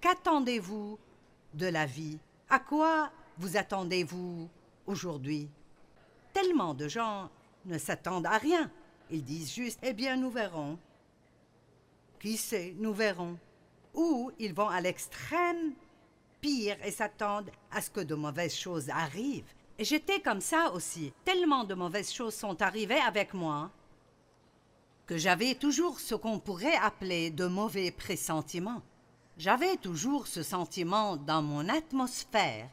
qu'attendez-vous de la vie? À quoi vous attendez-vous aujourd'hui? Tellement de gens ne s'attendent à rien. Ils disent juste Eh bien, nous verrons. Qui sait, nous verrons. Ou ils vont à l'extrême pire et s'attendent à ce que de mauvaises choses arrivent. Et j'étais comme ça aussi. Tellement de mauvaises choses sont arrivées avec moi que j'avais toujours ce qu'on pourrait appeler de mauvais pressentiments. J'avais toujours ce sentiment dans mon atmosphère.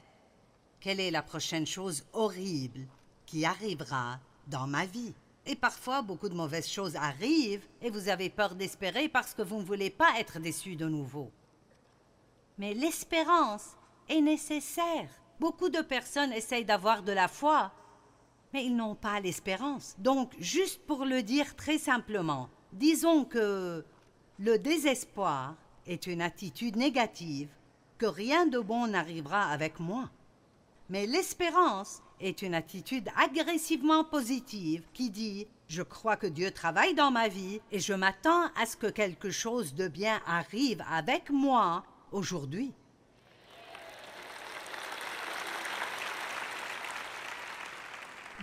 Quelle est la prochaine chose horrible qui arrivera dans ma vie? Et parfois, beaucoup de mauvaises choses arrivent et vous avez peur d'espérer parce que vous ne voulez pas être déçu de nouveau. Mais l'espérance est nécessaire. Beaucoup de personnes essayent d'avoir de la foi, mais ils n'ont pas l'espérance. Donc, juste pour le dire très simplement, disons que le désespoir est une attitude négative, que rien de bon n'arrivera avec moi. Mais l'espérance est une attitude agressivement positive qui dit je crois que Dieu travaille dans ma vie et je m'attends à ce que quelque chose de bien arrive avec moi aujourd'hui.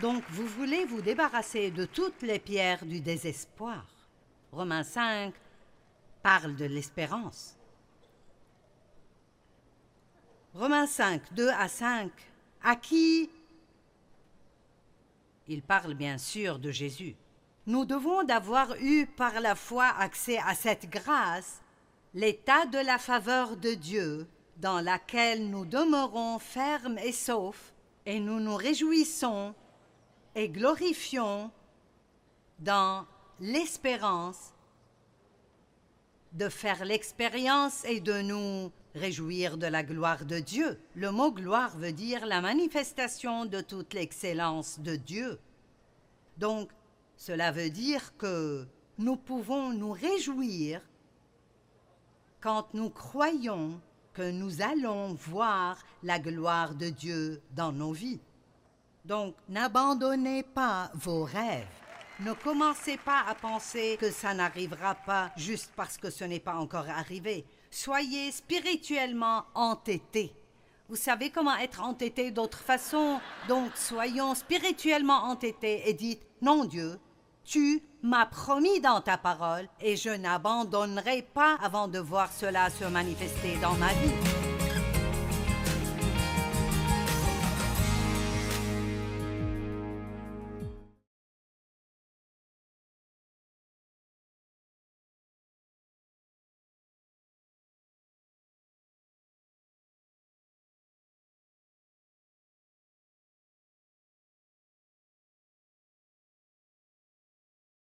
Donc vous voulez vous débarrasser de toutes les pierres du désespoir. Romains 5 parle de l'espérance. Romains 5, 2 à 5, à qui il parle bien sûr de Jésus. Nous devons d'avoir eu par la foi accès à cette grâce, l'état de la faveur de Dieu, dans laquelle nous demeurons fermes et saufs, et nous nous réjouissons et glorifions dans l'espérance de faire l'expérience et de nous réjouir de la gloire de Dieu. Le mot gloire veut dire la manifestation de toute l'excellence de Dieu. Donc, cela veut dire que nous pouvons nous réjouir quand nous croyons que nous allons voir la gloire de Dieu dans nos vies. Donc, n'abandonnez pas vos rêves. Ne commencez pas à penser que ça n'arrivera pas juste parce que ce n'est pas encore arrivé. Soyez spirituellement entêtés. Vous savez comment être entêté d'autre façon. Donc, soyons spirituellement entêtés et dites Non, Dieu, tu m'as promis dans ta parole et je n'abandonnerai pas avant de voir cela se manifester dans ma vie.